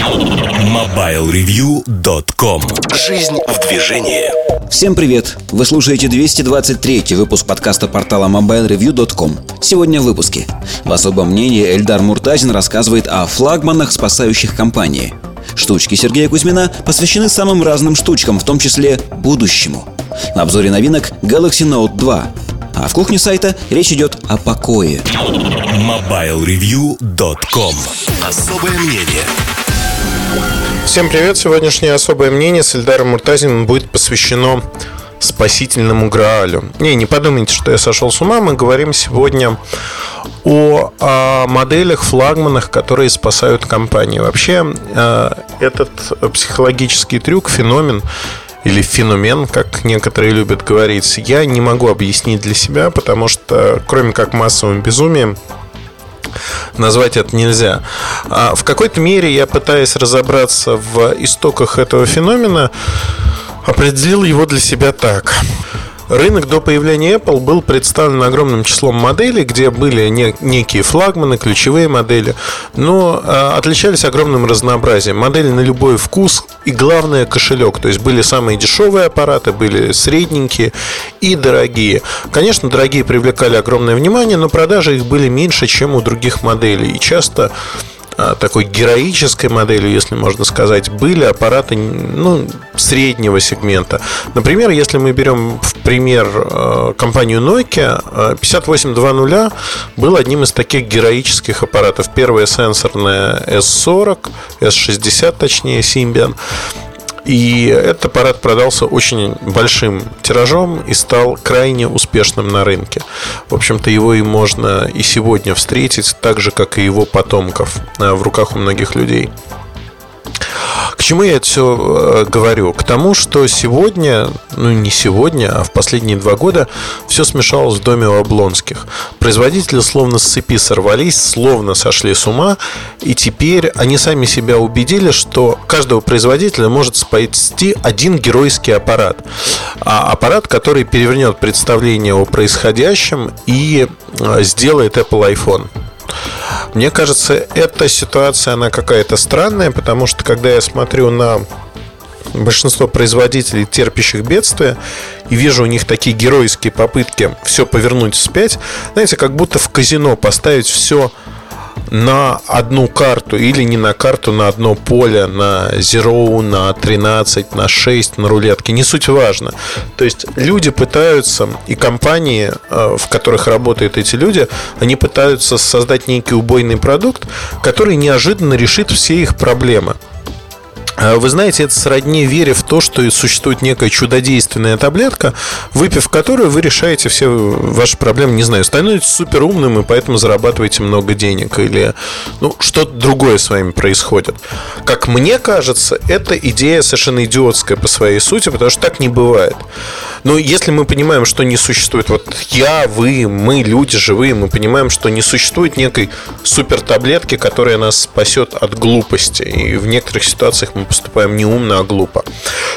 MobileReview.com Жизнь в движении. Всем привет! Вы слушаете 223 выпуск подкаста портала MobileReview.com Сегодня в выпуске. В особом мнении Эльдар Муртазин рассказывает о флагманах, спасающих компании. Штучки Сергея Кузьмина посвящены самым разным штучкам, в том числе будущему. На обзоре новинок Galaxy Note 2 а в кухне сайта речь идет о покое. MobileReview.com Особое мнение Всем привет! Сегодняшнее особое мнение с Эльдаром Муртазиным будет посвящено спасительному Граалю. Не, не подумайте, что я сошел с ума. Мы говорим сегодня о, о моделях, флагманах, которые спасают компании. Вообще, э, этот психологический трюк, феномен или феномен, как некоторые любят говорить, я не могу объяснить для себя, потому что, кроме как массовым безумием, назвать это нельзя. А в какой-то мере я пытаюсь разобраться в истоках этого феномена, определил его для себя так. Рынок до появления Apple был представлен огромным числом моделей, где были не, некие флагманы, ключевые модели, но э, отличались огромным разнообразием. Модели на любой вкус и, главное, кошелек. То есть были самые дешевые аппараты, были средненькие и дорогие. Конечно, дорогие привлекали огромное внимание, но продажи их были меньше, чем у других моделей. И часто такой героической моделью, если можно сказать, были аппараты ну, среднего сегмента. Например, если мы берем в пример э, компанию Nokia, 5820 э, был одним из таких героических аппаратов. Первая сенсорная S40, S60 точнее, Symbian. И этот аппарат продался очень большим тиражом и стал крайне успешным на рынке. В общем-то, его и можно и сегодня встретить, так же, как и его потомков э, в руках у многих людей. Чему я это все э, говорю? К тому, что сегодня, ну не сегодня, а в последние два года все смешалось в доме у Облонских. Производители словно с цепи сорвались, словно сошли с ума, и теперь они сами себя убедили, что каждого производителя может спасти один геройский аппарат. А аппарат, который перевернет представление о происходящем и э, сделает Apple iPhone. Мне кажется, эта ситуация, она какая-то странная, потому что когда я смотрю на большинство производителей, терпящих бедствия, и вижу у них такие геройские попытки все повернуть вспять, знаете, как будто в казино поставить все на одну карту или не на карту, на одно поле, на Zero, на 13, на 6, на рулетке, не суть важно. То есть люди пытаются, и компании, э, в которых работают эти люди, они пытаются создать некий убойный продукт, который неожиданно решит все их проблемы. А вы знаете, это сродни вере в то, что существует некая чудодейственная таблетка, выпив которую вы решаете все ваши проблемы, не знаю, становитесь супер умным и поэтому зарабатываете много денег или ну, что-то другое с вами происходит. Как мне кажется, эта идея совершенно идиотская по своей сути, потому что так не бывает. Но если мы понимаем, что не существует, вот я, вы, мы, люди живые, мы понимаем, что не существует некой супер таблетки, которая нас спасет от глупости. И в некоторых ситуациях мы поступаем не умно, а глупо.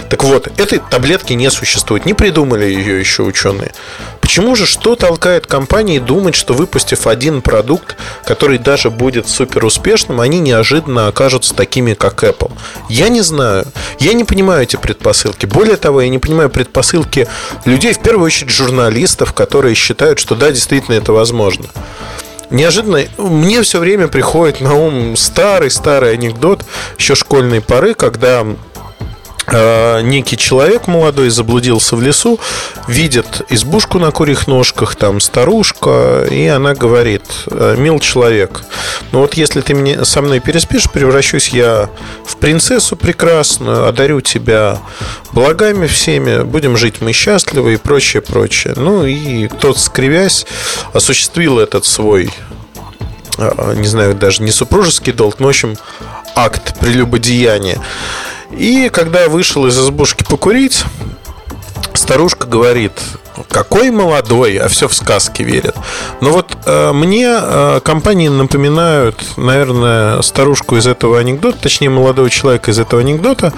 Так вот, этой таблетки не существует. Не придумали ее еще ученые. Почему же что толкает компании думать, что выпустив один продукт, который даже будет супер успешным, они неожиданно окажутся такими, как Apple? Я не знаю. Я не понимаю эти предпосылки. Более того, я не понимаю предпосылки людей, в первую очередь журналистов, которые считают, что да, действительно это возможно неожиданно мне все время приходит на ум старый-старый анекдот еще школьной поры, когда некий человек молодой заблудился в лесу, видит избушку на курьих ножках, там старушка, и она говорит, «Э, мил человек, ну вот если ты мне, со мной переспишь, превращусь я в принцессу прекрасную, одарю тебя благами всеми, будем жить мы счастливы и прочее, прочее. Ну и тот, скривясь, осуществил этот свой э, не знаю, даже не супружеский долг, но, в общем, акт прелюбодеяния. И когда вышел из избушки покурить, старушка говорит, какой молодой, а все в сказки верят. Но вот э, мне э, компании напоминают, наверное, старушку из этого анекдота, точнее, молодого человека из этого анекдота,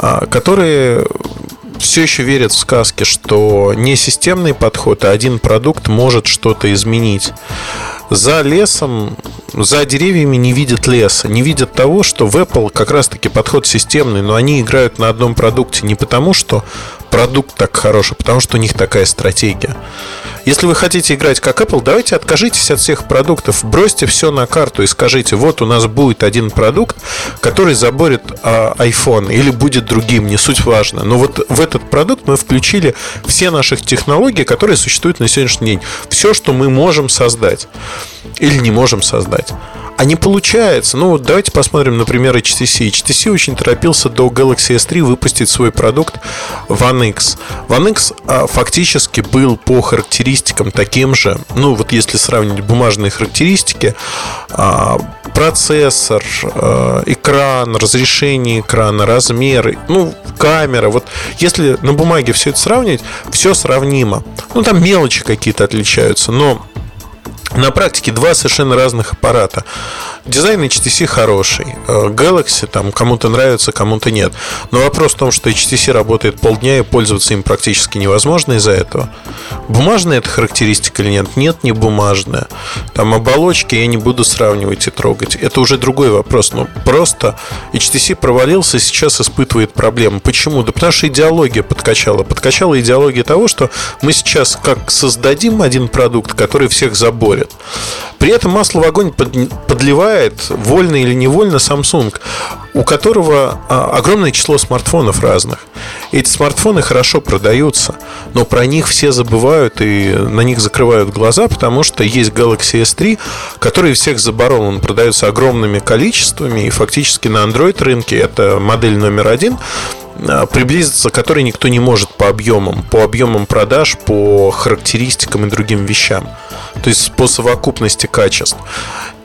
э, которые все еще верят в сказки, что не системный подход, а один продукт может что-то изменить. За лесом, за деревьями не видят леса, не видят того, что в Apple как раз-таки подход системный, но они играют на одном продукте не потому, что продукт так хороший, а потому что у них такая стратегия. Если вы хотите играть как Apple, давайте откажитесь от всех продуктов, бросьте все на карту и скажите, вот у нас будет один продукт, который заборет а, iPhone или будет другим, не суть важно. Но вот в этот продукт мы включили все наши технологии, которые существуют на сегодняшний день. Все, что мы можем создать или не можем создать. А не получается. Ну, давайте посмотрим, например, HTC. HTC очень торопился до Galaxy S3 выпустить свой продукт One X. One X а, фактически был по характеристикам таким же, ну, вот если сравнить бумажные характеристики, а, процессор, а, экран, разрешение экрана, размеры, ну, камера. Вот если на бумаге все это сравнивать, все сравнимо. Ну, там мелочи какие-то отличаются, но на практике два совершенно разных аппарата. Дизайн HTC хороший. Э, Galaxy там кому-то нравится, кому-то нет. Но вопрос в том, что HTC работает полдня и пользоваться им практически невозможно из-за этого. Бумажная это характеристика или нет? Нет, не бумажная. Там оболочки я не буду сравнивать и трогать. Это уже другой вопрос. Но просто HTC провалился и сейчас испытывает проблемы. Почему? Да потому что идеология подкачала. Подкачала идеология того, что мы сейчас как создадим один продукт, который всех заборет. При этом масло в огонь подливает вольно или невольно Samsung, у которого а, огромное число смартфонов разных. Эти смартфоны хорошо продаются, но про них все забывают и на них закрывают глаза, потому что есть Galaxy S3, который всех заборол. Он продается огромными количествами, и фактически на Android рынке это модель номер один а, приблизиться к которой никто не может по объемам, по объемам продаж, по характеристикам и другим вещам. То есть по совокупности качеств.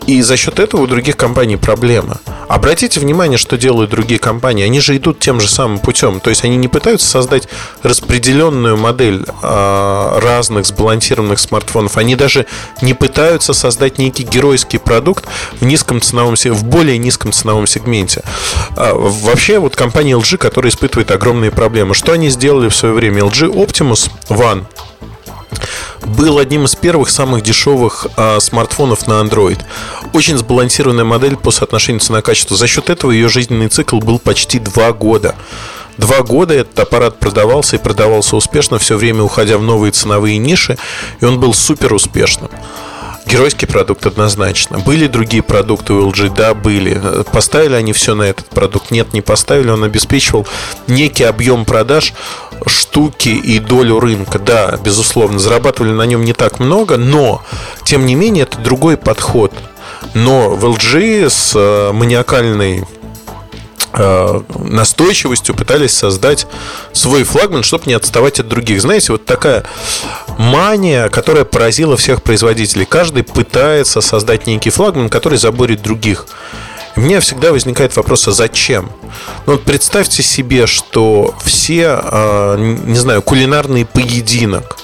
И за счет этого у других компаний проблема. Обратите внимание, что делают другие компании. Они же идут тем же самым путем. То есть они не пытаются создать распределенную модель э, разных сбалансированных смартфонов. Они даже не пытаются создать некий геройский продукт в низком ценовом в более низком ценовом сегменте. А, вообще, вот компания LG, которая испытывает огромные проблемы. Что они сделали в свое время? LG Optimus One был одним из первых самых дешевых а, смартфонов на Android. Очень сбалансированная модель по соотношению цена-качество. За счет этого ее жизненный цикл был почти два года. Два года этот аппарат продавался и продавался успешно, все время уходя в новые ценовые ниши, и он был супер успешным. Геройский продукт однозначно. Были другие продукты у LG? Да, были. Поставили они все на этот продукт? Нет, не поставили. Он обеспечивал некий объем продаж штуки и долю рынка. Да, безусловно, зарабатывали на нем не так много, но, тем не менее, это другой подход. Но в LG с э, маниакальной настойчивостью пытались создать свой флагман, чтобы не отставать от других. Знаете, вот такая мания, которая поразила всех производителей. Каждый пытается создать некий флагман, который заборит других. У меня всегда возникает вопрос, а зачем? Ну вот представьте себе, что все, а, не знаю, кулинарный поединок.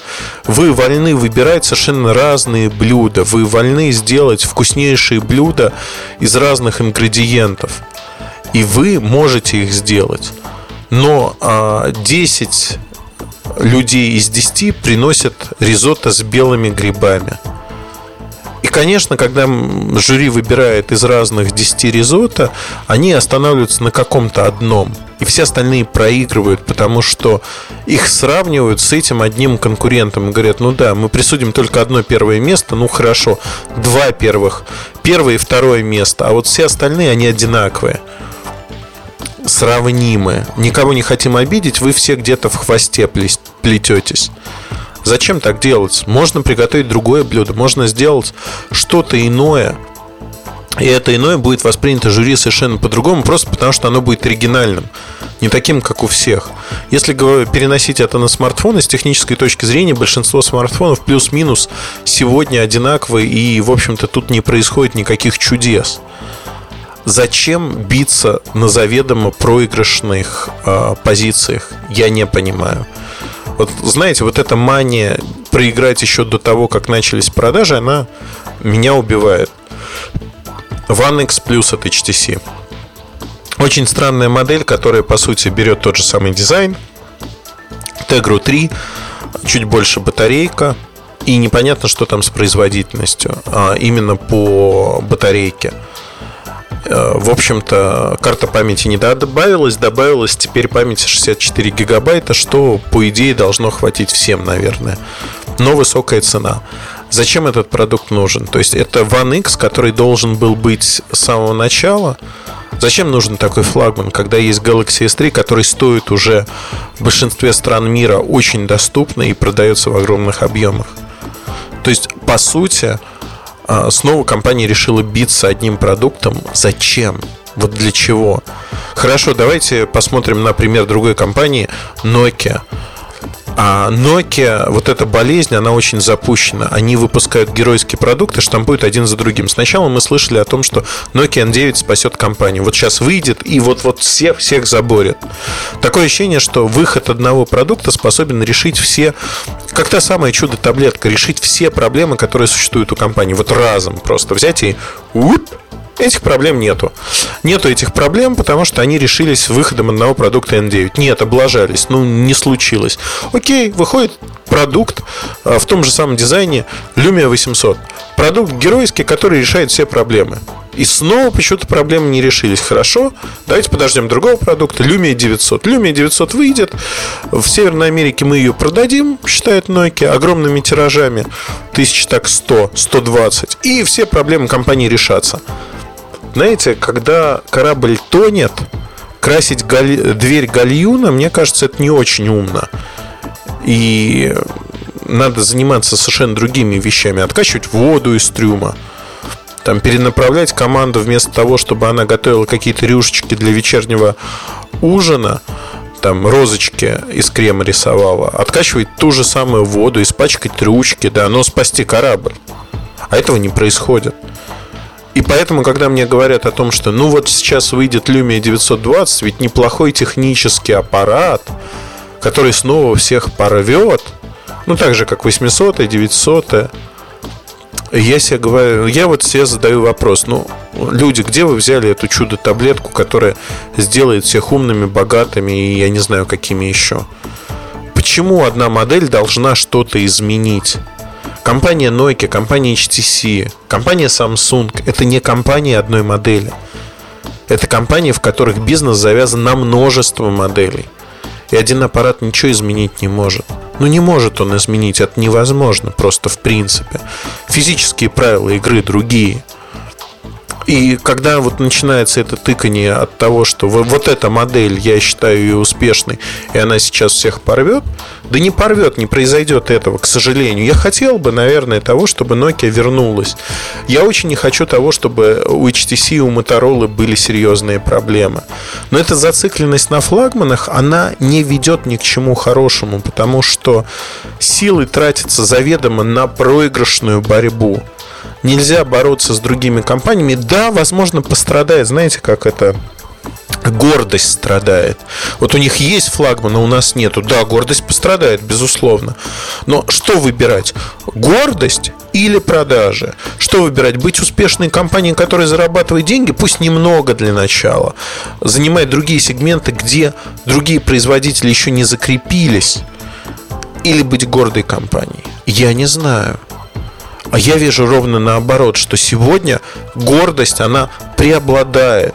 Вы вольны выбирать совершенно разные блюда. Вы вольны сделать вкуснейшие блюда из разных ингредиентов. И вы можете их сделать. Но 10 а, людей из 10 приносят ризотто с белыми грибами. И, конечно, когда жюри выбирает из разных 10 ризотто, они останавливаются на каком-то одном. И все остальные проигрывают, потому что их сравнивают с этим одним конкурентом. И говорят, ну да, мы присудим только одно первое место, ну хорошо, два первых, первое и второе место, а вот все остальные, они одинаковые сравнимы. Никого не хотим обидеть, вы все где-то в хвосте плететесь. Зачем так делать? Можно приготовить другое блюдо, можно сделать что-то иное. И это иное будет воспринято жюри совершенно по-другому, просто потому что оно будет оригинальным, не таким, как у всех. Если переносить это на смартфоны, с технической точки зрения, большинство смартфонов плюс-минус сегодня одинаковые, и, в общем-то, тут не происходит никаких чудес. Зачем биться на заведомо проигрышных э, позициях, я не понимаю. Вот знаете, вот эта мания проиграть еще до того, как начались продажи, она меня убивает. One Plus от HTC. Очень странная модель, которая, по сути, берет тот же самый дизайн. Tegra 3, чуть больше батарейка, И непонятно, что там с производительностью, а именно по батарейке. Э, в общем-то, карта памяти не добавилась, добавилась теперь памяти 64 гигабайта, что, по идее, должно хватить всем, наверное. Но высокая цена. Зачем этот продукт нужен? То есть это One X, который должен был быть с самого начала. Зачем нужен такой флагман, когда есть Galaxy S3, который стоит уже в большинстве стран мира очень доступно и продается в огромных объемах? То есть, по сути, а, снова компания решила биться одним продуктом. Зачем? Вот для чего? Хорошо, давайте посмотрим на пример другой компании Nokia. А Nokia, вот эта болезнь, она очень запущена. Они выпускают геройские продукты, штампуют один за другим. Сначала мы слышали о том, что Nokia N9 спасет компанию. Вот сейчас выйдет и вот-вот всех, всех заборет. Такое ощущение, что выход одного продукта способен решить все, как та самая чудо-таблетка, решить все проблемы, которые существуют у компании. Вот разом просто взять и уп, Этих проблем нету. Нету этих проблем, потому что они решились выходом одного продукта N9. Нет, облажались, ну не случилось. Окей, выходит продукт а, в том же самом дизайне Lumia 800. Продукт геройский, который решает все проблемы. И снова почему-то проблемы не решились. Хорошо, давайте подождем другого продукта. Lumia 900. Lumia 900 выйдет. В Северной Америке мы ее продадим, считает Nokia, огромными тиражами. Тысяч так 100, 120. И все проблемы компании решатся. Знаете, когда корабль тонет, красить галь... дверь гальюна, мне кажется, это не очень умно. И надо заниматься совершенно другими вещами. Откачивать воду из трюма. Там перенаправлять команду вместо того, чтобы она готовила какие-то рюшечки для вечернего ужина там розочки из крема рисовала, откачивать ту же самую воду, испачкать ручки, да, но спасти корабль. А этого не происходит. И поэтому, когда мне говорят о том, что ну вот сейчас выйдет Lumia 920, ведь неплохой технический аппарат, который снова всех порвет, ну так же, как 800 900 я себе говорю, я вот себе задаю вопрос, ну, люди, где вы взяли эту чудо-таблетку, которая сделает всех умными, богатыми и я не знаю, какими еще? Почему одна модель должна что-то изменить? Компания Nokia, компания HTC, компания Samsung – это не компании одной модели. Это компании, в которых бизнес завязан на множество моделей. И один аппарат ничего изменить не может. Ну, не может он изменить, это невозможно просто в принципе. Физические правила игры другие – и когда вот начинается это тыкание от того, что вот эта модель, я считаю ее успешной, и она сейчас всех порвет, да не порвет, не произойдет этого, к сожалению. Я хотел бы, наверное, того, чтобы Nokia вернулась. Я очень не хочу того, чтобы у HTC и у Motorola были серьезные проблемы. Но эта зацикленность на флагманах, она не ведет ни к чему хорошему, потому что силы тратятся заведомо на проигрышную борьбу нельзя бороться с другими компаниями. Да, возможно, пострадает, знаете, как это гордость страдает. Вот у них есть флагман, а у нас нету. Да, гордость пострадает, безусловно. Но что выбирать? Гордость или продажи? Что выбирать? Быть успешной компанией, которая зарабатывает деньги, пусть немного для начала, занимает другие сегменты, где другие производители еще не закрепились, или быть гордой компанией? Я не знаю. А я вижу ровно наоборот, что сегодня гордость, она преобладает.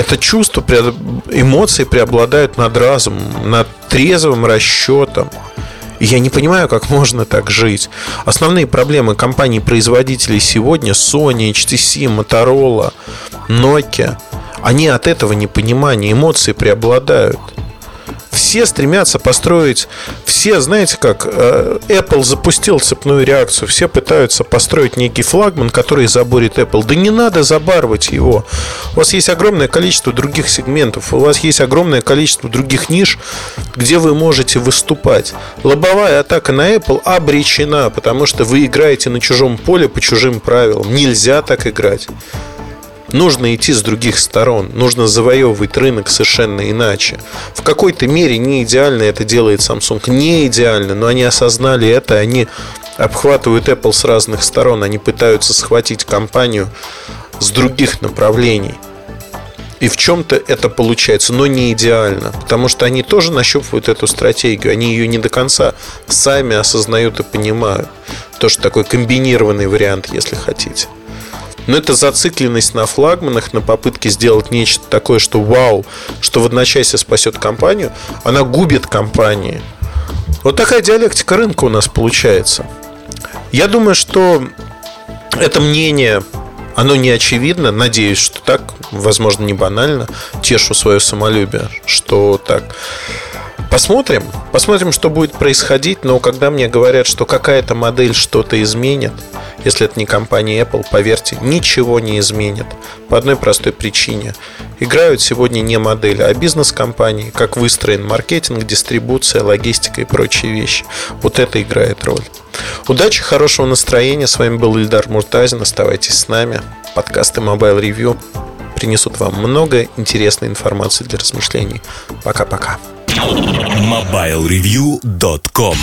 Это чувство, эмоции преобладают над разумом, над трезвым расчетом. Я не понимаю, как можно так жить. Основные проблемы компаний-производителей сегодня Sony, HTC, Motorola, Nokia, они от этого непонимания, эмоции преобладают все стремятся построить, все, знаете как, э, Apple запустил цепную реакцию, все пытаются построить некий флагман, который заборит Apple. Да не надо забарывать его. У вас есть огромное количество других сегментов, у вас есть огромное количество других ниш, где вы можете выступать. Лобовая атака на Apple обречена, потому что вы играете на чужом поле по чужим правилам. Нельзя так играть. Нужно идти с других сторон, нужно завоевывать рынок совершенно иначе. В какой-то мере не идеально это делает Samsung, не идеально, но они осознали это, они обхватывают Apple с разных сторон, они пытаются схватить компанию с других направлений. И в чем-то это получается, но не идеально. Потому что они тоже нащупывают эту стратегию. Они ее не до конца сами осознают и понимают. Тоже такой комбинированный вариант, если хотите. Но это зацикленность на флагманах, на попытке сделать нечто такое, что вау, что в одночасье спасет компанию, она губит компании. Вот такая диалектика рынка у нас получается. Я думаю, что это мнение оно не очевидно, надеюсь, что так, возможно, не банально. Тешу свое самолюбие, что так. Посмотрим, посмотрим, что будет происходить, но когда мне говорят, что какая-то модель что-то изменит, если это не компания Apple, поверьте, ничего не изменит. По одной простой причине. Играют сегодня не модели, а бизнес-компании, как выстроен маркетинг, дистрибуция, логистика и прочие вещи. Вот это играет роль. Удачи, хорошего настроения. С вами был Ильдар Муртазин. Оставайтесь с нами. Подкасты Mobile Review принесут вам много интересной информации для размышлений. Пока-пока. MobileReview.com